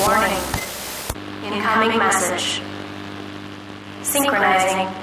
Warning. Incoming message. Synchronizing.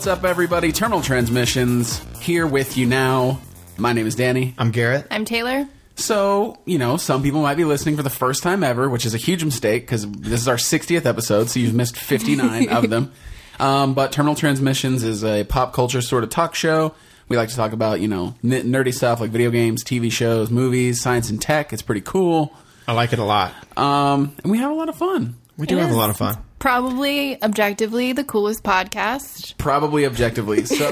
What's up, everybody? Terminal Transmissions here with you now. My name is Danny. I'm Garrett. I'm Taylor. So, you know, some people might be listening for the first time ever, which is a huge mistake because this is our 60th episode, so you've missed 59 of them. Um, but Terminal Transmissions is a pop culture sort of talk show. We like to talk about, you know, n- nerdy stuff like video games, TV shows, movies, science and tech. It's pretty cool. I like it a lot. Um, and we have a lot of fun. We do It have a lot of fun. Probably objectively the coolest podcast. Probably objectively. So,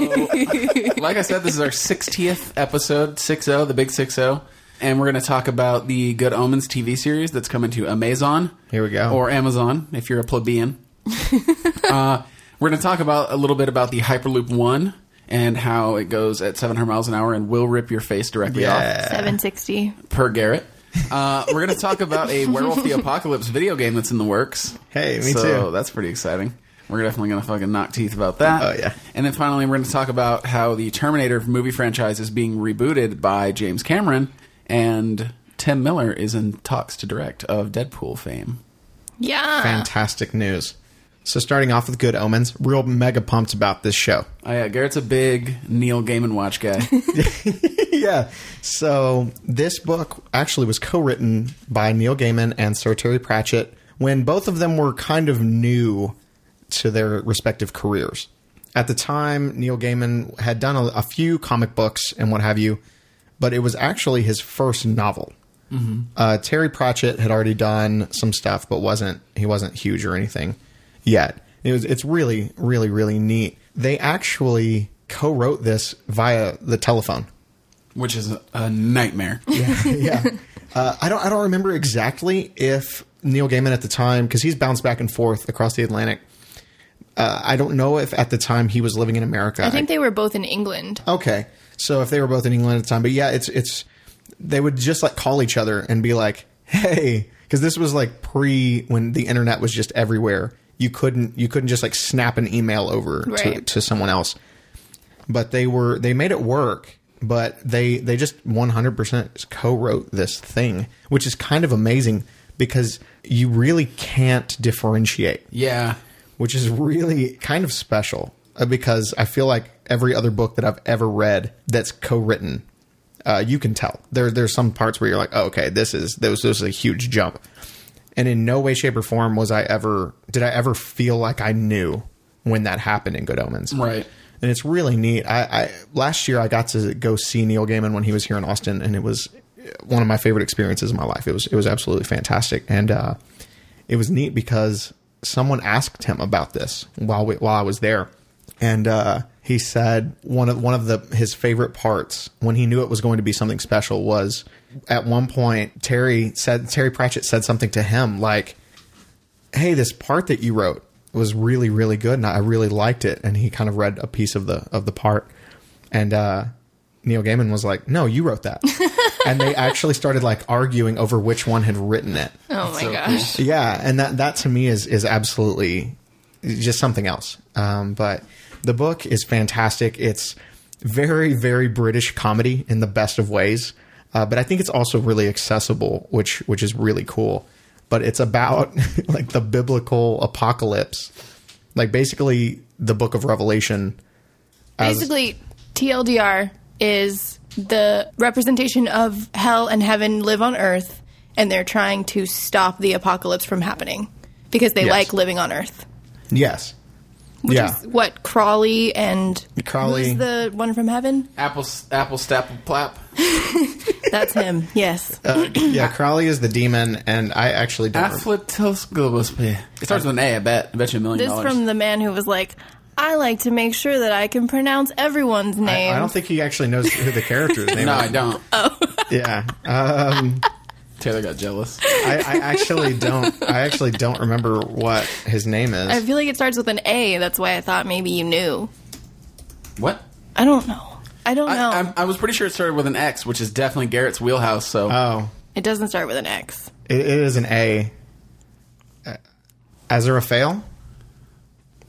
like I said, this is our 60th episode, 60, the big 60. And we're going to talk about the Good Omens TV series that's coming to Amazon. Here we go. Or Amazon, if you're a plebeian. uh, we're going to talk about a little bit about the Hyperloop 1 and how it goes at 700 miles an hour and will rip your face directly off, 760. per Garrett. Uh, we're going to talk about a Werewolf the Apocalypse video game that's in the works. Hey, me so too. that's pretty exciting. We're definitely going to fucking knock teeth about that. Oh, yeah. And then finally, we're going to talk about how the Terminator movie franchise is being rebooted by James Cameron, and Tim Miller is in talks to direct of Deadpool fame. Yeah. Fantastic news. So starting off with Good Omens, real mega pumped about this show. Oh yeah, Garrett's a big Neil Gaiman watch guy. yeah. So this book actually was co-written by Neil Gaiman and Sir Terry Pratchett when both of them were kind of new to their respective careers. At the time, Neil Gaiman had done a, a few comic books and what have you, but it was actually his first novel. Uh, Terry Pratchett had already done some stuff, but wasn't he wasn't huge or anything yet. It was it's really really really neat. They actually co-wrote this via the telephone. which is a, a nightmare. yeah. Uh, I don't. I don't remember exactly if Neil Gaiman at the time, because he's bounced back and forth across the Atlantic. Uh, I don't know if at the time he was living in America. I think they were both in England. okay, so if they were both in England at the time, but yeah, it's it's they would just like call each other and be like, "Hey," because this was like pre when the internet was just everywhere. You couldn't you couldn't just like snap an email over to, Right. to someone else. But they were they made it work but they they just 100% co-wrote this thing which is kind of amazing because you really can't differentiate. Yeah, which is really kind of special uh, because i feel like every other book that i've ever read that's co-written uh, you can tell. There there's some parts where you're like oh, okay this is this, this is a huge jump and in no way shape or form was i ever did i ever feel like i knew when that happened in good omens right. and it's really neat. I, I last year I got to go see Neil Gaiman when he was here in Austin, and it was one of my favorite experiences in my life. It was it was absolutely fantastic, and uh, it was neat because someone asked him about this while we, while I was there, and uh, he said one of one of the his favorite parts when he knew it was going to be something special was at one point Terry said Terry Pratchett said something to him like hey, this part that you wrote was really, really good, and I really liked it. And he kind of read a piece of the of the part, and uh, Neil Gaiman was like, "No, you wrote that," and they actually started like arguing over which one had written it. Oh my so gosh. Yeah, and that that to me is is absolutely just something else. Um, but the book is fantastic. It's very, very British comedy in the best of ways. Uh, but I think it's also really accessible, which which is really cool. But it's about like the biblical apocalypse, like basically the book of Revelation. as- Basically, TLDR is the representation of hell and heaven live on earth, and they're trying to stop the apocalypse from happening because they Yes. like living on earth. yes, Which Yeah. is what Crowley and Crowley. who's the one from heaven? Apple apple stapple plap. That's him. Yes. yeah. Crowley is the demon, and I actually don't. remember- Affletosglobospe. It starts with an A. I bet. I bet you a million This dollars. from the man who was like, I like to make sure that I can pronounce everyone's name. I don't think he actually knows who the character's name no, is. I don't. Oh. Yeah. Um, Taylor got jealous. I, I actually don't. I actually don't remember what his name is. I feel like it starts with an A. That's why I thought maybe you knew. What? I don't know. I don't know. I, I, I was pretty sure it started with an X, which is definitely Garrett's wheelhouse. So oh, it doesn't start with an X. it, it is an A. Uh, Aziraphale?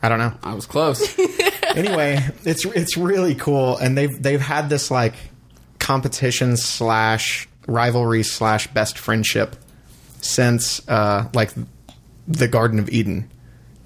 I don't know. I was close. anyway, it's it's really cool, and they've they've had this like competition slash rivalry slash best friendship since uh, like the Garden of Eden,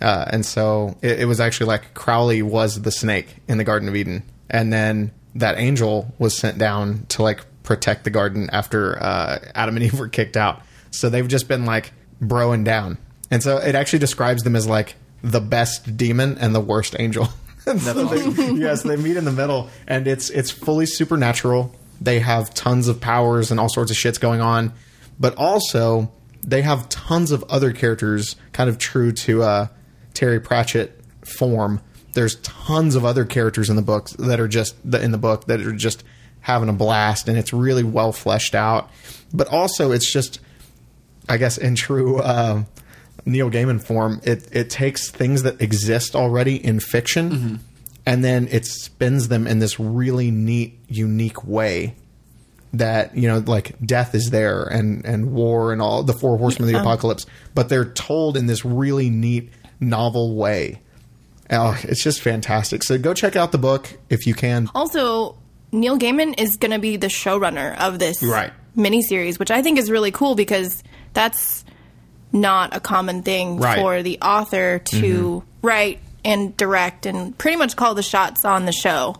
uh, and so it, it was actually like Crowley was the snake in the Garden of Eden, and then that angel was sent down to like protect the garden after uh, Adam and Eve were kicked out. So they've just been like broing down, and so it actually describes them as like the best demon and the worst angel. So they- yes, they meet in the middle, and it's it's fully supernatural. They have tons of powers and all sorts of shits going on, but also they have tons of other characters, kind of true to uh, Terry Pratchett form. There's tons of other characters in the books that are just in the book that are just having a blast, and it's really well fleshed out. But also, it's just I guess in true uh, Neil Gaiman form, it it takes things that exist already in fiction, and then it spins them in this really neat, unique way. That you know, like death is there, and and war, and all the four horsemen of the apocalypse, but they're told in this really neat, novel way. Oh, it's just fantastic. So go check out the book if you can. Also, Neil Gaiman is going to be the showrunner of this Right. miniseries, which I think is really cool because that's not a common thing Right. for the author to mm-hmm. write and direct and pretty much call the shots on the show.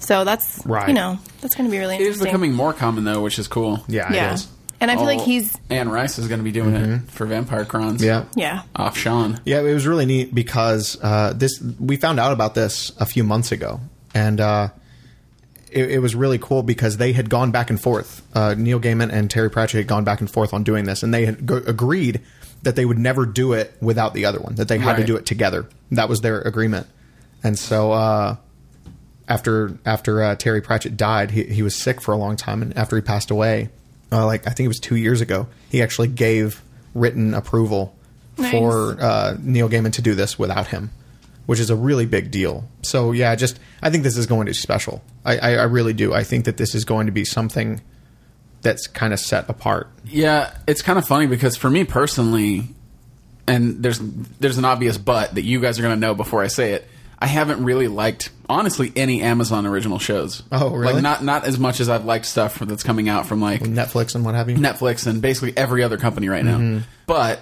So that's Right. you know that's going to be really interesting. it is becoming more common though, which is cool. Yeah, yeah, it is. and I feel like Oh, he's Anne Rice is going to be doing it for Vampire Crons. Yeah. yeah off Sean. Yeah, it was really neat because uh, this we found out about this a few months ago, and uh, it, it was really cool because they had gone back and forth. Uh, Neil Gaiman and Terry Pratchett had gone back and forth on doing this, and they had go- agreed that they would never do it without the other one. That they had to do it together. That was their agreement. And so uh, after after uh, Terry Pratchett died, he he was sick for a long time, and after he passed away, uh, like I think it was two years ago, he actually gave written approval Nice. for uh, Neil Gaiman to do this without him, which is a really big deal. So yeah, just I think this is going to be special. I, I, I really do. I think that this is going to be something that's kind of set apart. Yeah, it's kind of funny because for me personally, and there's there's an obvious but that you guys are going to know before I say it. I haven't really liked honestly any Amazon original shows. Oh, really? Like not not as much as I've liked stuff that's coming out from like Netflix and what have you. Netflix and basically every other company right now. But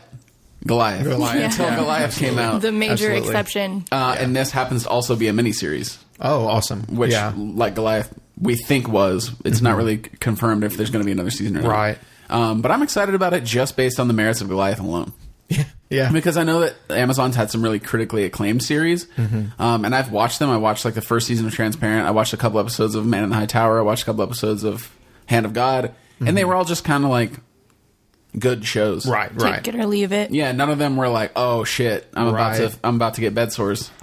Goliath, Mm-hmm. Goliath, until yeah. Goliath came out, the major Absolutely. exception. uh, and this happens to also be a miniseries, Oh, awesome! which yeah, Mm-hmm. like Goliath we think was. It's not really confirmed if there's going to be another season or not. Right. Um, but I'm excited about it just based on the merits of Goliath alone. yeah. Yeah. because I know that Amazon's had some really critically acclaimed series, Mm-hmm. um, and I've watched them. I watched like the first season of Transparent. I watched a couple episodes of Man in the High Tower. I watched a couple episodes of Hand of God, and they were all just kind of like good shows. Mm-hmm. right, right. Take it or leave it. Yeah, none of them were like, "Oh shit, I'm about to, I'm about to get bed sores."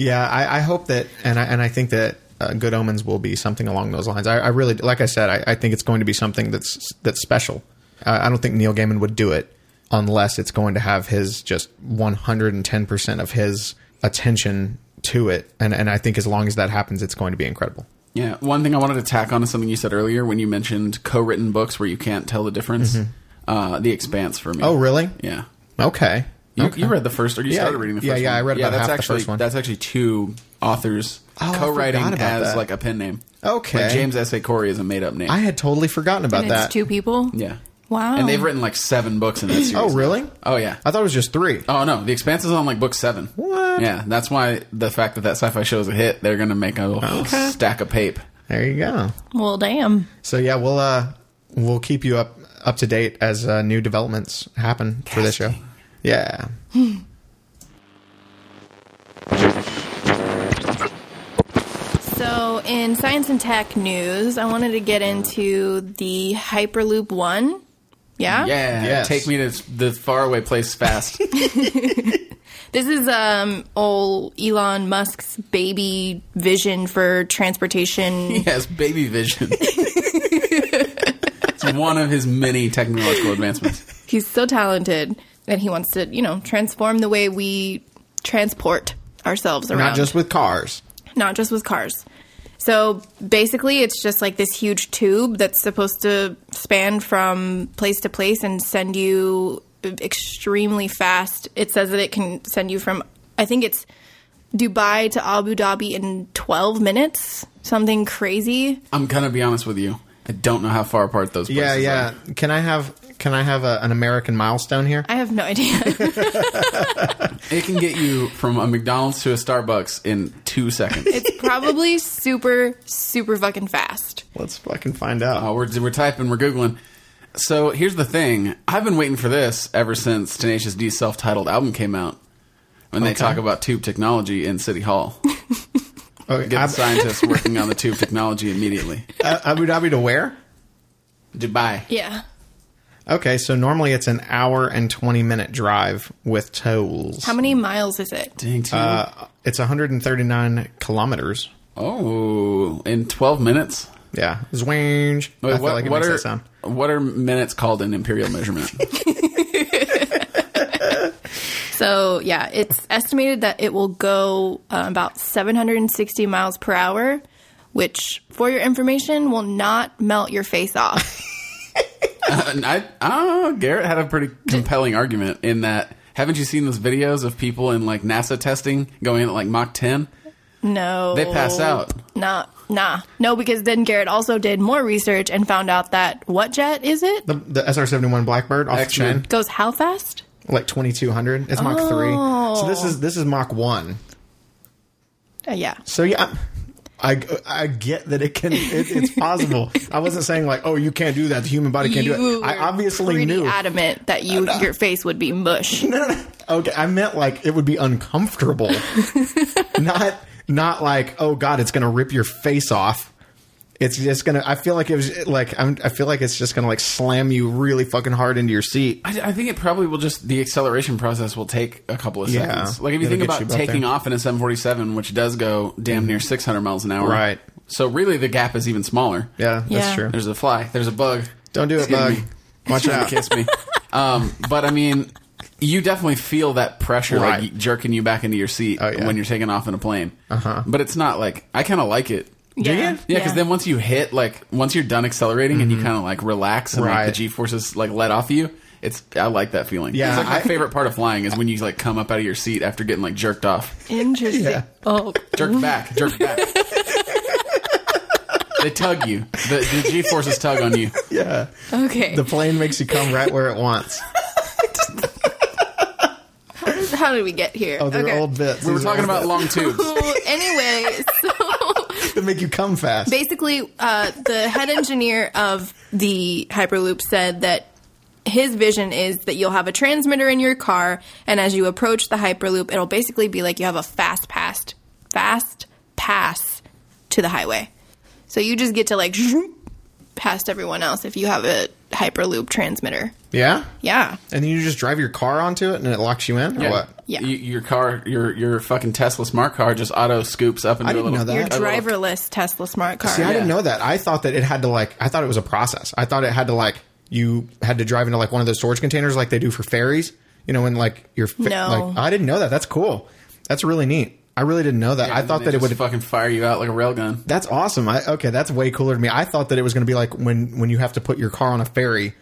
Yeah, I, I hope that, and I and I think that uh, Good Omens will be something along those lines. I, I really, like I said, I, I think it's going to be something that's that's special. Uh, I don't think Neil Gaiman would do it unless it's going to have his just one hundred and ten percent of his attention to it, and and I think as long as that happens, it's going to be incredible. Yeah, one thing I wanted to tack on to something you said earlier when you mentioned co-written books where you can't tell the difference. Uh, the Expanse for me. Mm-hmm. Oh, really? Yeah. Okay. You, Okay. you read the first, or you Yeah, started reading the yeah, first yeah, one. I read about that's half the actually, first one. That's actually two authors Oh, co-writing forgot as that. like a pen name. Okay. Like James S. A. Corey is a made-up name. I had totally forgotten about And that. two people. yeah. Wow. And they've written like seven books in that series. oh, really? Oh, yeah. I thought it was just three. Oh, no. The Expanse is on like book seven. What? Yeah. That's why the fact that that sci-fi show is a hit, they're going to make a stack of paper. There you go. Well, damn. So yeah, we'll uh we'll keep you up up to date as uh, new developments happen for this show. Yeah. So, in science and tech news, I wanted to get into the Hyperloop One. Yeah? Yeah. Yes. Take me to the faraway place fast. This is um old Elon Musk's baby vision for transportation. yes. Baby vision. it's one of his many technological advancements. He's so talented, and he wants to, you know, transform the way we transport ourselves around. Not just with cars. Not just with cars. So basically, it's just like this huge tube that's supposed to span from place to place and send you extremely fast. It says that it can send you from, I think it's Dubai to Abu Dhabi in 12 minutes, something crazy. I'm gonna be honest with you. I don't know how far apart those. Yeah, places yeah. Are. Can I have can I have a, an American milestone here? I have no idea. It can get you from a McDonald's to a Starbucks in two seconds. it's probably super, super fucking fast. Let's fucking find out. Uh, we're, we're typing, we're Googling. So here's the thing. I've been waiting for this ever since Tenacious D's self titled album came out. When they talk about tube technology in City Hall. Okay, Get the scientists working on the tube technology immediately. uh, Abu Dhabi to where? Dubai. Yeah. Okay, so normally it's an hour and twenty minute drive with tolls. How many miles is it? Dang, too. Uh, it's 139 kilometers. oh, in 12 minutes? Yeah, zwinge. I Wait, feel what, like it what makes are, that sound. what are minutes called in imperial measurement? So yeah, it's estimated that it will go uh, about 760 miles per hour, which, for your information, will not melt your face off. And I, oh, Garrett had a pretty compelling argument in that. Haven't you seen those videos of people in like NASA testing going at like Mach 10? No, They pass out. Nah, nah, no, because then Garrett also did more research and found out that what jet is it? The, the SR 71 Blackbird off the X-Men. chain, Goes how fast? like 2200. It's Mach 3. So this is this is Mach 1. Uh, yeah. So yeah, I, I get that it can. It, it's possible. I wasn't saying like, oh, you can't do that. The human body can't do You it. I obviously knew. adamant that you uh, uh, your face would be mush. Okay, I meant like it would be uncomfortable, not not like oh god, it's gonna rip your face off. It's just gonna. I feel like it was like I'm, I feel like it's just gonna like slam you really fucking hard into your seat. I, I think it probably will just the acceleration process will take a couple of Yeah. seconds. Like if you It'll think get about you taking there. off in a 747, which does go damn near 600 miles an hour, Right. So really, the gap is even smaller. Yeah, that's Yeah. true. There's a fly. There's a bug. Don't do it, Excuse bug. me. Watch Trying to out. kiss me. Um, but I mean, you definitely feel that pressure Right. like jerking you back into your seat Oh, yeah. when you're taking off in a plane. Uh-huh. But it's not like I kind of like it. Yeah. you? Yeah, because then once you hit, like, once you're done accelerating and you kind of like relax and like Mm-hmm. The G forces like let off you, it's I like that feeling. Yeah, it's like my I- favorite part of flying is when you like come up out of your seat after getting like jerked off, Interesting. Yeah. Oh, jerked back, jerked back. they tug you. The, the G forces tug on you. Yeah, okay. the plane makes you come right where it wants. How did we get here? Oh, they're okay. old bits. We were These talking old about long tubes. Anyway, so bits that make you come fast. basically, uh, the head engineer of the Hyperloop said that his vision is that you'll have a transmitter in your car, and as you approach the Hyperloop, it'll basically be like you have a fast pass, fast pass to the highway. So you just get to like zoom past everyone else if you have a Hyperloop transmitter. Yeah, Yeah. and then you just drive your car onto it, and it locks you in, or Yeah. what? Yeah. You, your car, your your fucking Tesla smart car just auto scoops up into I a didn't little. know that. Your A little- driverless Tesla smart car. See, I Yeah. didn't know that. I thought that it had to like. I thought it was a process. I thought it had to like. You had to drive into like one of those storage containers, like they do for ferries. You know, when like you're. Fa- No. Like, I didn't know that. That's cool. That's really neat. I really didn't know that. I thought then that they it would. fucking fire you out like a railgun. That's awesome. I, okay, that's way cooler to me. I thought that it was going to be like when when you have to put your car on a ferry,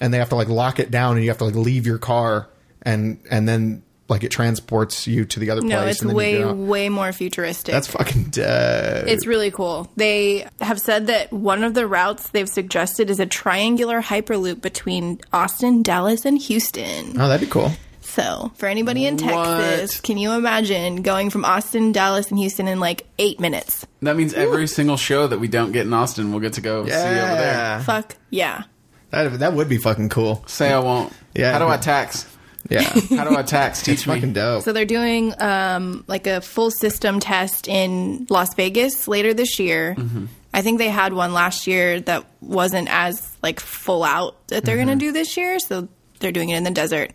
and they have to like lock it down, and you have to like leave your car, and and then like it transports you to the other No, place. it's and then way, way more futuristic. That's fucking dead. It's really cool. They have said that one of the routes they've suggested is a triangular hyperloop between Austin, Dallas, and Houston. oh, that'd be cool. So, for anybody in What? Texas, can you imagine going from Austin, Dallas, and Houston in like eight minutes? That means every single show that we don't get in Austin, we'll get to go see over there. Yeah, Fuck yeah. that that would be fucking cool. Say I won't. Yeah. How do I tax? Yeah, How do I tax? Teach me. fucking dope. So they're doing um, like a full system test in Las Vegas later this year. Mm-hmm. I think they had one last year that wasn't as like full out that they're Mm-hmm. going to do this year. So they're doing it in the desert,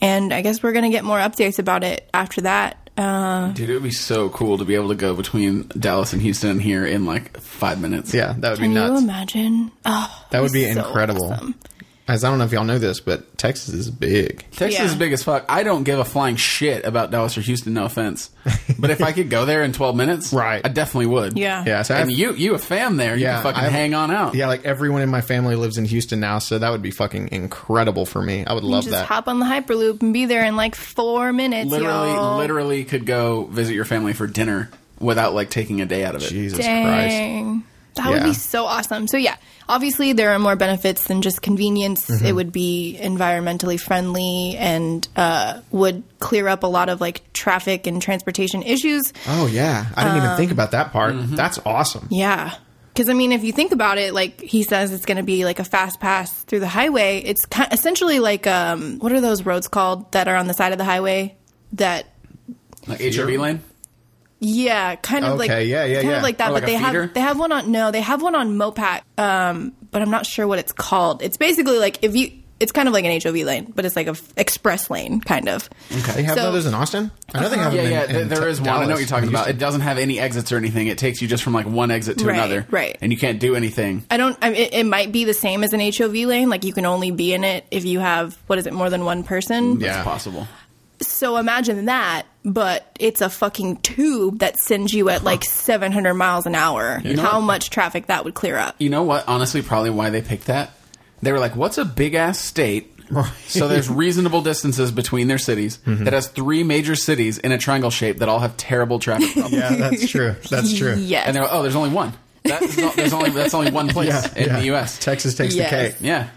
and I guess we're going to get more updates about it after that. Dude, it would be so cool to be able to go between Dallas and Houston here in like five minutes. Yeah, that would be Can be you nuts. imagine? Oh, That would be so incredible. awesome. As I don't know if y'all know this, but Texas is big. Texas Yeah. is big as fuck. I don't give a flying shit about Dallas or Houston, no offense. But if I could go there in 12 minutes, Right. I definitely would. Yeah. Yeah, so And I've- you, you a fam there, you Yeah, can fucking I've- hang on out. Yeah, like everyone in my family lives in Houston now, so that would be fucking incredible for me. I would You love just that. hop on the Hyperloop and be there in like four minutes. Literally, y'all. literally could go visit your family for dinner without like taking a day out of it. Jesus Christ. Dang. That would be so awesome. So yeah, obviously there are more benefits than just convenience. Mm-hmm. It would be environmentally friendly and uh, would clear up a lot of like traffic and transportation issues. Oh yeah, I didn't even think about that part. Mm-hmm. That's awesome. Yeah. Because I mean, if you think about it, like he says, it's going to be like a fast pass through the highway. It's ki essentially like um, what are those roads called that are on the side of the highway? That Like HRV lane? Yeah, kind of like Okay, yeah, yeah, kind yeah. of like that. Or but like they feeder? have they have one on no, they have one on Mopac, um, but I'm not sure what it's called. It's basically like if you. It's kind of like an HOV lane, but it's like a f- express lane, kind of. They have So- those in Austin. I know they have Yeah, them. yeah, in, th- in there Te- is one. I know what you're talking about. It doesn't have any exits or anything. It takes you just from like one exit to Right, another. right. And you can't do anything. I don't. I, it, it might be the same as an HOV lane. Like you can only be in it if you have what is it, more than one person. Yeah. It's possible. So imagine that, but it's a fucking tube that sends you at like 700 miles an hour. know How what? much traffic that would clear up? You know what? Honestly, probably why they picked that. They were like, "What's a big ass state?" so there's reasonable distances between their cities Mm-hmm. that has three major cities in a triangle shape that all have terrible traffic problems. Yeah, that's true. That's true. Yes. And they're like, "Oh, there's only one. That is not, there's only that's only one place Yeah, in yeah. the U.S." Texas takes Yes. the cake. Yeah.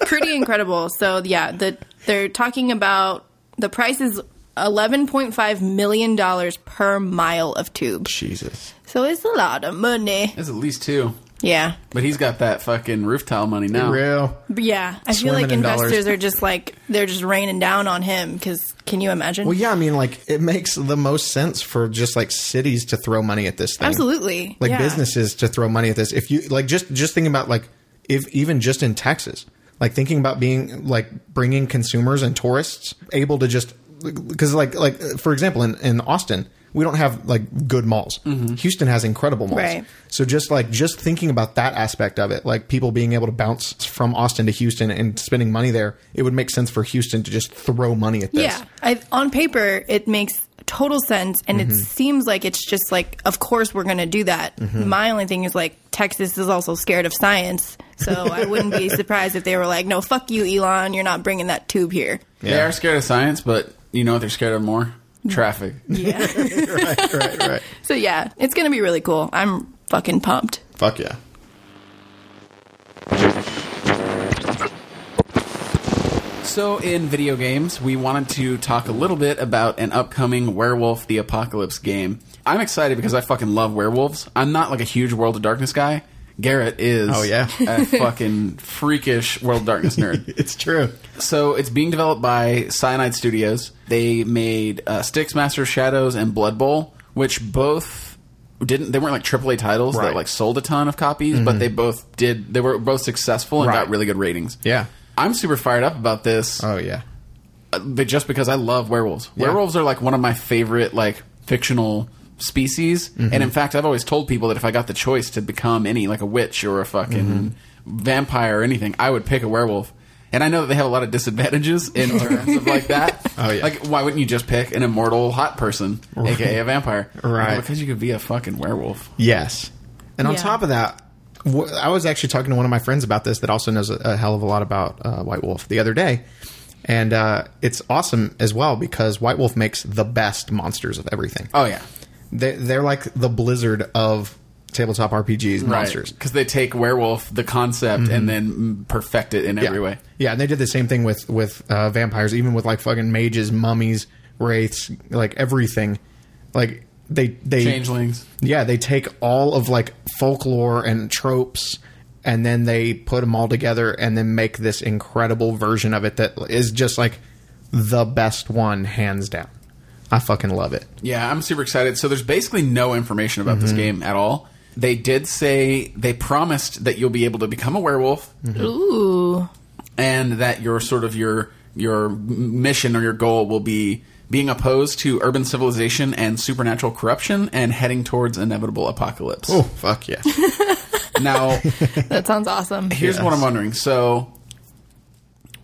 Pretty incredible. So yeah, the they're talking about the price is 11.5 million dollars per mile of tube. Jesus. So it's a lot of money. There's at least two. Yeah. But he's got that fucking roof tile money now. Real. But yeah, I feel Swimming like in dollars. investors are just like they're just raining down on him because can you imagine? Well, yeah, I mean, like it makes the most sense for just like cities to throw money at this thing. Absolutely. like yeah. businesses to throw money at this. If you like, just just thinking about like if even just in Texas, like thinking about being like bringing consumers and tourists able to just because like like for example in in Austin we don't have like good malls. Mm-hmm. Houston has incredible malls. Right. So just like just thinking about that aspect of it, like people being able to bounce from Austin to Houston and spending money there, it would make sense for Houston to just throw money at this. Yeah, I, on paper it makes total sense, and Mm-hmm. it seems like it's just like, of course we're going to do that. Mm-hmm. My only thing is like Texas is also scared of science, so I wouldn't be surprised if they were like, "No, fuck you, Elon, you're not bringing that tube here." They are scared of science, but you know what they're scared of more? Traffic. Yeah. right, right, right. so yeah, it's going to be really cool. I'm fucking pumped. Fuck yeah. So, in video games, we wanted to talk a little bit about an upcoming Werewolf the Apocalypse game. I'm excited because I fucking love werewolves. I'm not like a huge World of Darkness guy. Garrett is Oh, yeah. a fucking freakish World of Darkness nerd. It's true. So it's being developed by Cyanide Studios. They made uh, Styx Master Shadows and Blood Bowl, which both didn't. They weren't like AAA titles that like sold a ton of copies, but they both did. They were both successful and Right. got really good ratings. Yeah. I'm super fired up about this, Oh yeah. uh, but just because I love werewolves. Yeah. Werewolves are like one of my favorite like fictional species, Mm-hmm. and in fact, I've always told people that if I got the choice to become any like a witch or a fucking vampire or anything, I would pick a werewolf. And I know that they have a lot of disadvantages in terms of like that. Oh, yeah. Like, why wouldn't you just pick an immortal hot person, aka a vampire? Right. Because you could be a fucking werewolf. Yes. And on Yeah. top of that, wh- I was actually talking to one of my friends about this that also knows a, a hell of a lot about uh, White Wolf the other day. And uh, it's awesome as well because White Wolf makes the best monsters of everything. Oh yeah, They, they're like the blizzard of tabletop RPGs monsters. Because they take werewolf, the concept, and then perfect it in every way. Yeah, and they did the same thing with with uh, vampires, even with like fucking mages, mummies, wraiths, like everything. Like they they Changelings. Yeah, they take all of like folklore and tropes and then they put them all together and then make this incredible version of it that is just like the best one hands down. I fucking love it. Yeah, I'm super excited. So there's basically no information about this mm-hmm. game at all. They did say they promised that you'll be able to become a werewolf mm-hmm. Ooh, and that your sort of your your mission or your goal will be being opposed to urban civilization and supernatural corruption, and heading towards inevitable apocalypse. Oh fuck yeah! Now, That sounds awesome. here's Yes. what I'm wondering. So,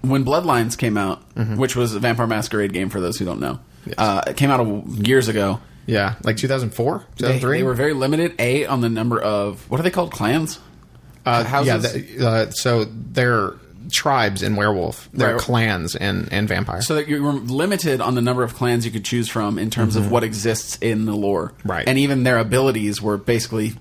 when Bloodlines came out, Mm-hmm. which was a Vampire Masquerade game for those who don't know, uh, it came out a, years ago. yeah, like 2004, They, 2003. they were very limited. A on the number of what are they called? Clans. uh, houses? yeah, the, uh, so they're tribes in werewolf. They're clans and and vampire. So that you were limited on the number of clans you could choose from in terms of what exists in the lore, Mm-hmm. Right. And even their abilities were basically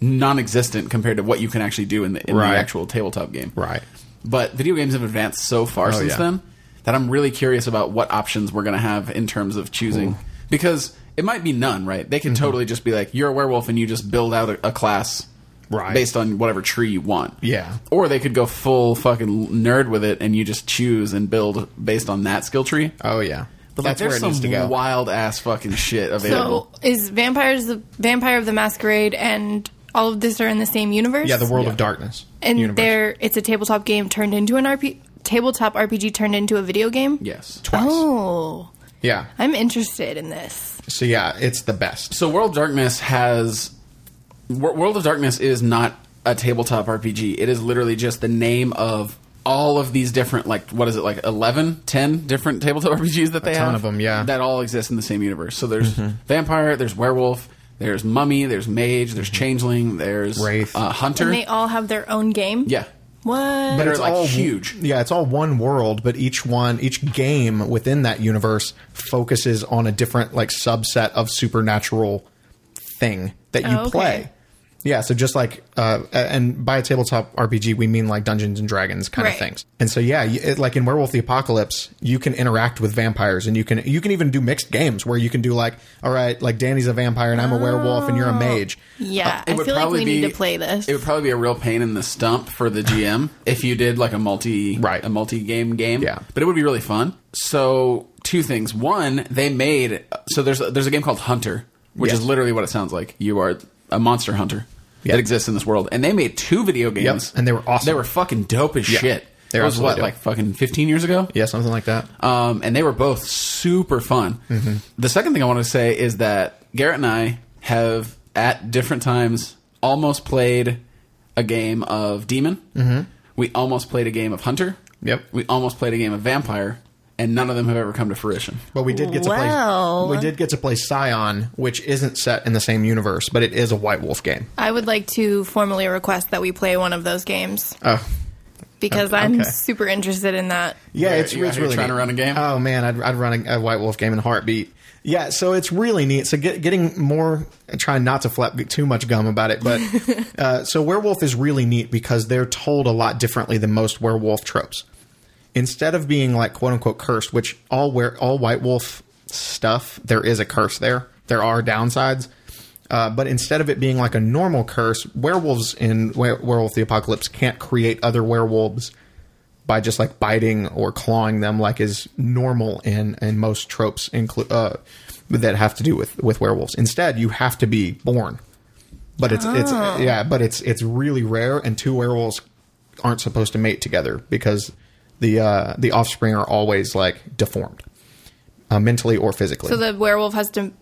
non-existent compared to what you can actually do in the, in Right. the actual tabletop game, right. But video games have advanced so far Oh, since yeah. then that I'm really curious about what options we're going to have in terms of choosing because it might be none, right? They Mm-hmm. can totally just be like, you're a werewolf and you just build out a, a class. Right. Based on whatever tree you want. Yeah. Or they could go full fucking nerd with it and you just choose and build based on that skill tree. Oh yeah. But like, That's where there's it needs to go. wild ass fucking shit available. So is vampires the Vampire of the Masquerade and all of this are in the same universe? yeah, the World Yeah. of Darkness. and universe. there it's a tabletop game turned into an RP tabletop RPG turned into a video game. yes. twice. Oh, Yeah. I'm interested in this. So yeah, it's the best. So World of Darkness has Wor- World of Darkness is not a tabletop RPG. It is literally just the name of all of these different like what is it like 11 10 different tabletop RPGs that they have? a ton have of 'em, yeah. that all exist in the same universe. So there's vampire, there's werewolf, there's mummy, there's mage, there's changeling, there's Wraith. uh, hunter. And they all have their own game. yeah. What? But it's like huge. Yeah, it's all one world, but each one, each game within that universe focuses on a different like subset of supernatural thing that you Oh, okay. play. Yeah, so just like, uh, and by a tabletop RPG, we mean like Dungeons and Dragons kind Right. of things. And so, yeah, it, like in Werewolf the Apocalypse, you can interact with vampires, and you can you can even do mixed games where you can do like, all right, like Danny's a vampire and I'm a werewolf and you're a mage. yeah, It I would feel like probably we need to play this. It would probably be a real pain in the stump for the GM if you did like a multi Right. a multi game game. Yeah. but it would be really fun. So two things: one, they made so there's there's a game called Hunter, which Yes. is literally what it sounds like. You are a monster hunter Yeah. that exists in this world, and they made two video games, and they were awesome. They were fucking dope as shit. They were was what absolutely like fucking 15 years ago. Yeah, something like that. Um, and they were both super fun. Mm-hmm. The second thing I want to say is that Garrett and I have at different times almost played a game of Demon. Mm-hmm. We almost played a game of Hunter. Yep. We almost played a game of Vampire, and none of them have ever come to fruition. But we did get to Well. play. We did get to play Scion, which isn't set in the same universe, but it is a White Wolf game. I would like to formally request that we play one of those games Oh, because I'm okay. super interested in that. yeah, it's, you're it's here really trying neat. to run a game? Oh man, I'd, I'd run a, a White Wolf game in a heartbeat. Yeah, so it's really neat. So get, getting more, trying not to flap too much gum about it, but uh, so werewolf is really neat because they're told a lot differently than most werewolf tropes. Instead of being like quote unquote cursed, which all were all White Wolf stuff, there is a curse there. There are downsides. Uh, but instead of it being like a normal curse, werewolves in Were- Werewolf the Apocalypse can't create other werewolves by just like biting or clawing them like is normal in in most tropes inclu- uh, that have to do with with werewolves. Instead, you have to be born. But it's it's yeah, but it's it's really rare, and two werewolves aren't supposed to mate together because the uh, the offspring are always like deformed, uh, mentally or physically So the werewolf has to.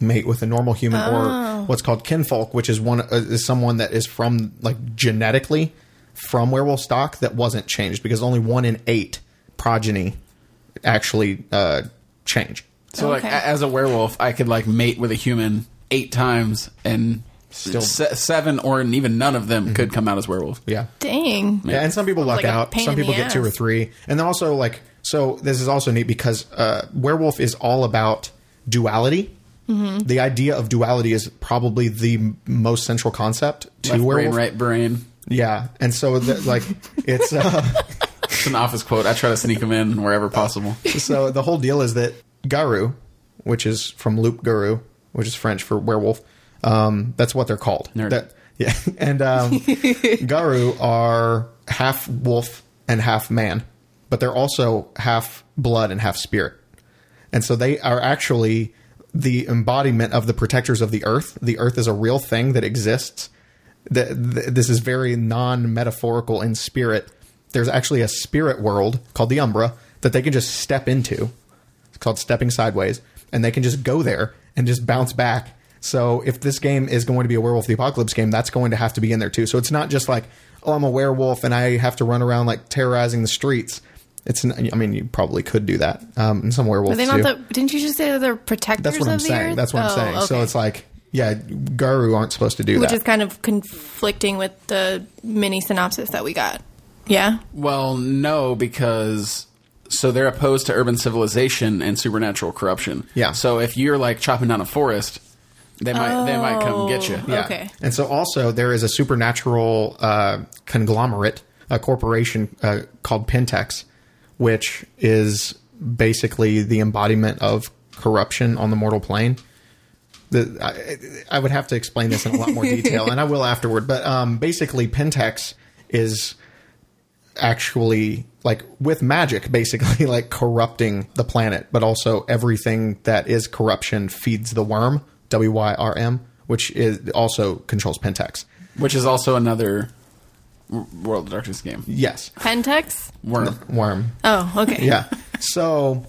mate with a normal human Oh. or what's called kinfolk, which is one uh, is someone that is from like genetically from werewolf stock that wasn't changed because only one in eight progeny actually uh, change. So like Okay. a- as a werewolf, I could like mate with a human eight times, and Still- se- seven or even none of them could come out as werewolf. Yeah. Dang. Yeah, and some people luck like a out. pain Some in the people get two or three, and then also like so. This is also neat because uh, werewolf is all about duality. Mm-hmm. The idea of duality is probably the m- most central concept to Left brain, werewolf. right brain. Yeah, and so the, like it's uh, It's an office quote. I try to sneak them in wherever possible. so the whole deal is that Garou, which is from loup-garou, which is French for werewolf, um, that's what they're called. Nerd. That, yeah, and um, Garou are half wolf and half man, but they're also half blood and half spirit, and so they are actually the embodiment of the protectors of the earth. The earth is a real thing that exists. Th- th- this is very non-metaphorical in spirit. There's actually a spirit world called the Umbra that they can just step into It's called Stepping Sideways, and they can just go there and just bounce back. So if this game is going to be a Werewolf the Apocalypse game, that's going to have to be in there too. So it's not just like, oh, I'm a werewolf and I have to run around like terrorizing the streets. It's, I mean, you probably could do that. Um, and some werewolves Are they do. not the? Didn't you just say that they're protectors? That's what of I'm the saying. Earth? That's what I'm Oh, saying. So it's like, yeah, Garou aren't supposed to do that. which is kind of conflicting with the mini synopsis that we got. Yeah. Well, no, because so they're opposed to urban civilization and supernatural corruption. Yeah. So if you're like chopping down a forest, they might they might come get you. Oh. Yeah. Okay. And so also there is a supernatural uh, conglomerate, a corporation uh, called Pentex, which is basically the embodiment of corruption on the mortal plane. The, I, I would have to explain this in a lot more detail, and I will afterward. But um, basically, Pentex is actually like with magic, basically like corrupting the planet, but also everything that is corruption feeds the Wyrm, W Y R M, which is also controls Pentex. Which is also another World of Darkness game. Yes, Pentex. Wyrm. Wyrm. Oh, okay. Yeah. so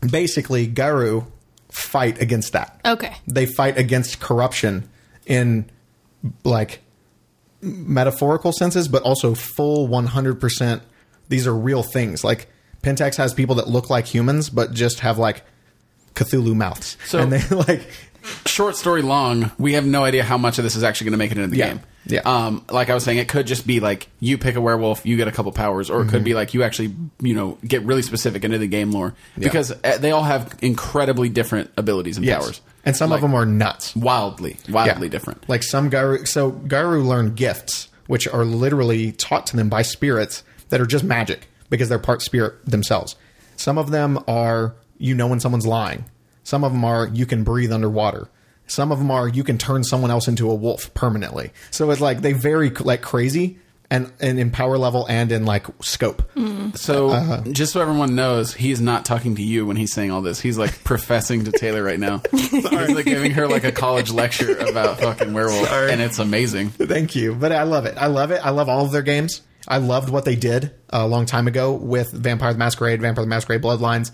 basically, Garou fight against that. Okay. They fight against corruption in like metaphorical senses, but also full 100%. These are real things. Like Pentex has people that look like humans, but just have like Cthulhu mouths. So- and they like, Short story long, we have no idea how much of this is actually going to make it into the Yeah. game. Yeah. Um, like I was saying, it could just be like you pick a werewolf, you get a couple powers, or it could be like you actually, you know, get really specific into the game lore Yeah. because uh, they all have incredibly different abilities and powers. And some of them are nuts. wildly, wildly different. Like some Garou, so Garou learn gifts, which are literally taught to them by spirits that are just magic because they're part spirit themselves. Some of them are you know when someone's lying. Some of them are you can breathe underwater. Some of them are you can turn someone else into a wolf permanently. So it's like they vary like crazy and, and in power level and in like scope. So, Uh-huh. just so everyone knows, he's not talking to you when he's saying all this. He's like professing to Taylor right now. he's like giving her like a college lecture about fucking werewolf, and it's amazing. Thank you. But I love it. I love it. I love all of their games. I loved what they did a long time ago with Vampire the Masquerade, Vampire the Masquerade Bloodlines.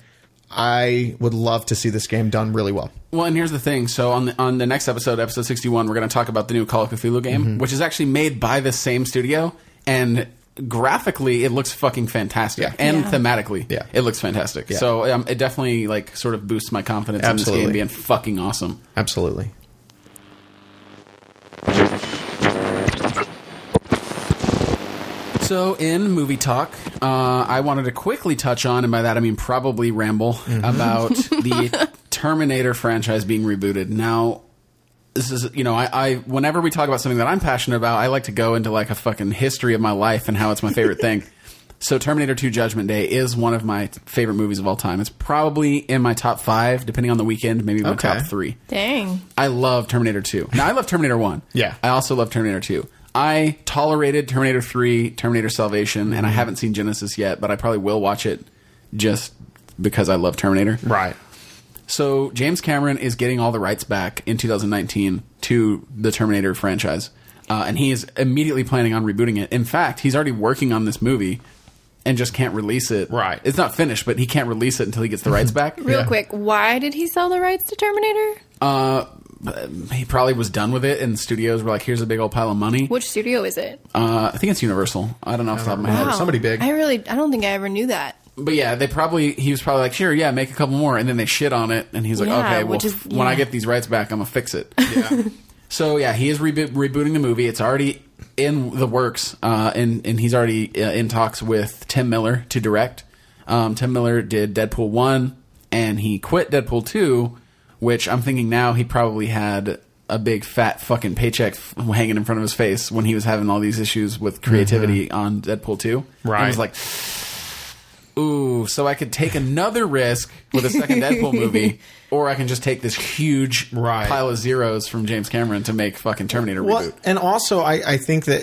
I would love to see this game done really well. Well, and here's the thing. So on the on the next episode, episode 61, we're going to talk about the new Call of Cthulhu game, Mm-hmm. which is actually made by the same studio, and graphically, it looks fucking fantastic, Yeah. and Yeah. thematically, Yeah. it looks fantastic. Yeah. So um, it definitely like sort of boosts my confidence in this game being fucking awesome. Absolutely. So, in movie talk, uh, I wanted to quickly touch on, and by that I mean probably ramble, about the Terminator franchise being rebooted. Now, this is, you know, I, I, whenever we talk about something that I'm passionate about, I like to go into like a fucking history of my life and how it's my favorite thing. So, Terminator 2 Judgment Day is one of my favorite movies of all time. It's probably in my top five, depending on the weekend, maybe my Okay. top three. Dang. I love Terminator 2. Now, I love Terminator 1. Yeah. I also love Terminator 2. I tolerated Terminator 3, Terminator Salvation, and I haven't seen Genisys yet, but I probably will watch it just because I love Terminator. Right. So, James Cameron is getting all the rights back in 2019 to the Terminator franchise. Uh, and he is immediately planning on rebooting it. In fact, he's already working on this movie and just can't release it. Right. It's not finished, but he can't release it until he gets the rights back. Real Yeah. quick, why did he sell the rights to Terminator? Uh, he probably was done with it, and studios were like, "Here's a big old pile of money." Which studio is it? Uh, I think it's Universal. I don't know off the top of my head. Wow. somebody big. I really, I don't think I ever knew that. But yeah, they probably he was probably like, "Sure, yeah, make a couple more," and then they shit on it, and he's like, Yeah, "Okay, well, which is- f- when I yeah. get these rights back, I'm gonna fix it." Yeah. so yeah, he is rebo- rebooting the movie. It's already in the works, uh, and and he's already uh, in talks with Tim Miller to direct. Um, Tim Miller did Deadpool one, and he quit Deadpool two, which I'm thinking now he probably had a big fat fucking paycheck f- hanging in front of his face when he was having all these issues with creativity mm-hmm. on Deadpool two. And he was like, ooh, so I could take another risk with a second Deadpool movie, or I can just take this huge Right. pile of zeros from James Cameron to make fucking Terminator Well, reboot. and also I, I think that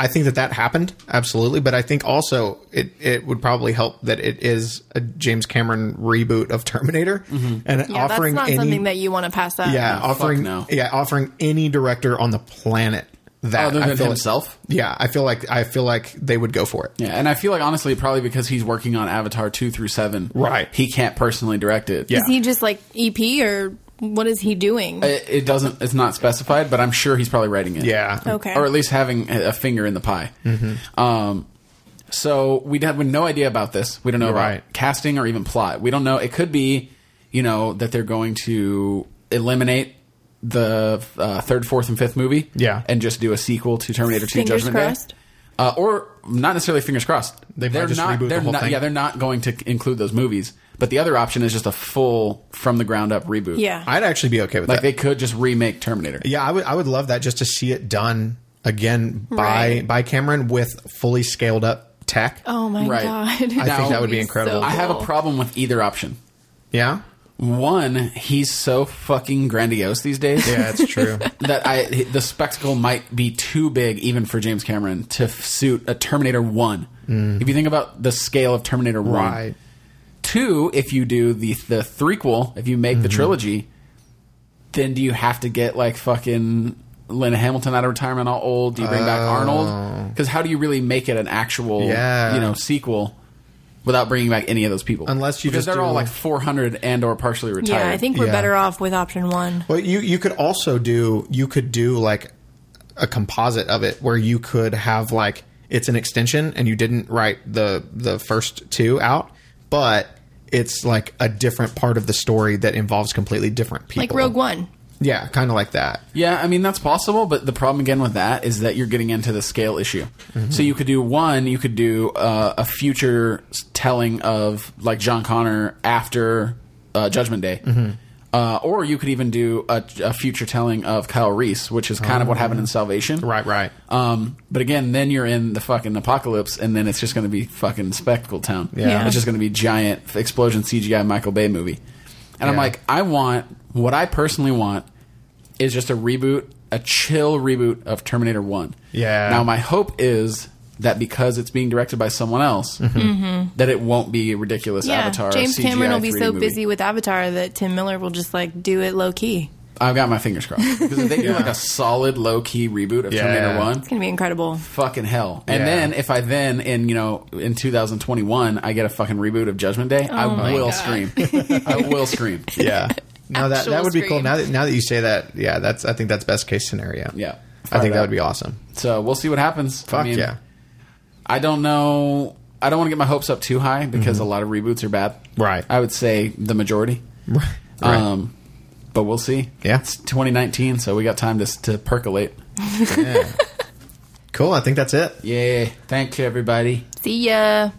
I think that that happened absolutely, but I think also it, it would probably help that it is a James Cameron reboot of Terminator mm-hmm. and Yeah, offering that's not any something that you want to pass up. yeah oh, offering no. yeah offering any director on the planet that. Other I than feel himself? Like, yeah, I feel like I feel like they would go for it. Yeah, and I feel like honestly, probably because he's working on Avatar two through seven, Right. He can't personally direct it. Yeah. Is he just like EP or what is he doing? it, it doesn't. It's not specified, but I'm sure he's probably writing it. Yeah. Okay. or at least having a a finger in the pie. Mm-hmm. Um, so we have no idea about this. We don't know Right. about casting or even plot. We don't know. It could be, you know, that they're going to eliminate the uh, third, fourth, and fifth movie. Yeah. and just do a sequel to Terminator Two: Fingers Judgment crossed. Day. Uh, or not necessarily fingers crossed. They might they're just not. reboot the they're whole not. thing. Yeah, they're not going to include those movies. But the other option is just a full, from the ground up reboot. yeah. I'd actually be okay with like that. Like they could just remake Terminator. yeah, I would. I would love that just to see it done again by Right. by Cameron with fully scaled up tech. oh my Right. god. I think that would be incredible. I have a problem with either option. Yeah. One, he's so fucking grandiose these days. Yeah, it's true. that I the spectacle might be too big even for James Cameron to f- suit a Terminator One. If you think about the scale of Terminator One, Mm. right. two, if you do the the threequel, if you make Mm-hmm. the trilogy, then do you have to get like fucking Linda Hamilton out of retirement all old? Do you bring back Arnold? Because how do you really make it an actual Oh. Yeah. you know sequel? Without bringing back any of those people, Unless you because just they're all like four hundred and or partially retired. yeah, I think we're Yeah. better off with option one. Well, you you could also do you could do like a composite of it where you could have like it's an extension and you didn't write the the first two out, but it's like a different part of the story that involves completely different people. Like Rogue One. Yeah, kind of like that. Yeah, I mean that's possible, but the problem again with that is that you're getting into the scale issue. Mm-hmm. So you could do one, you could do uh, a future telling of like John Connor after uh, Judgment Day, Mm-hmm. uh, or you could even do a, a future telling of Kyle Reese, which is kind of what happened in Salvation. Oh. Right, right. Um, but again, then you're in the fucking apocalypse, and then it's just going to be fucking spectacle town. Yeah. Yeah. it's just going to be giant explosion CGI Michael Bay movie. And I'm like, I want what I personally want is just a reboot, a chill reboot of Terminator One. Yeah. Now my hope is that because it's being directed by someone else, that it won't be a ridiculous Mm-hmm. Yeah, Avatar. James CGI Cameron will be so movie. busy with Avatar that Tim Miller will just like do it low key. I've got my fingers crossed because if they do Yeah. like a solid low key reboot of Yeah. Terminator One, It's gonna be incredible. fucking hell. And Yeah. then if I then in you know in 2021 I get a fucking reboot of Judgment Day, I will God. scream. I will scream. Yeah. No, that that would be cool. Now that now that you say that, yeah, that's I think that's best case scenario. Yeah. I think that would be awesome. So we'll see what happens. Fuck I mean, yeah. I don't know. I don't want to get my hopes up too high because a lot of reboots are bad. Mm-hmm. Right. I would say the majority. Right. Um, but we'll see. Yeah. It's 2019, so we got time to to percolate. yeah. Cool. I think that's it. Yeah. Thank you, everybody. See ya.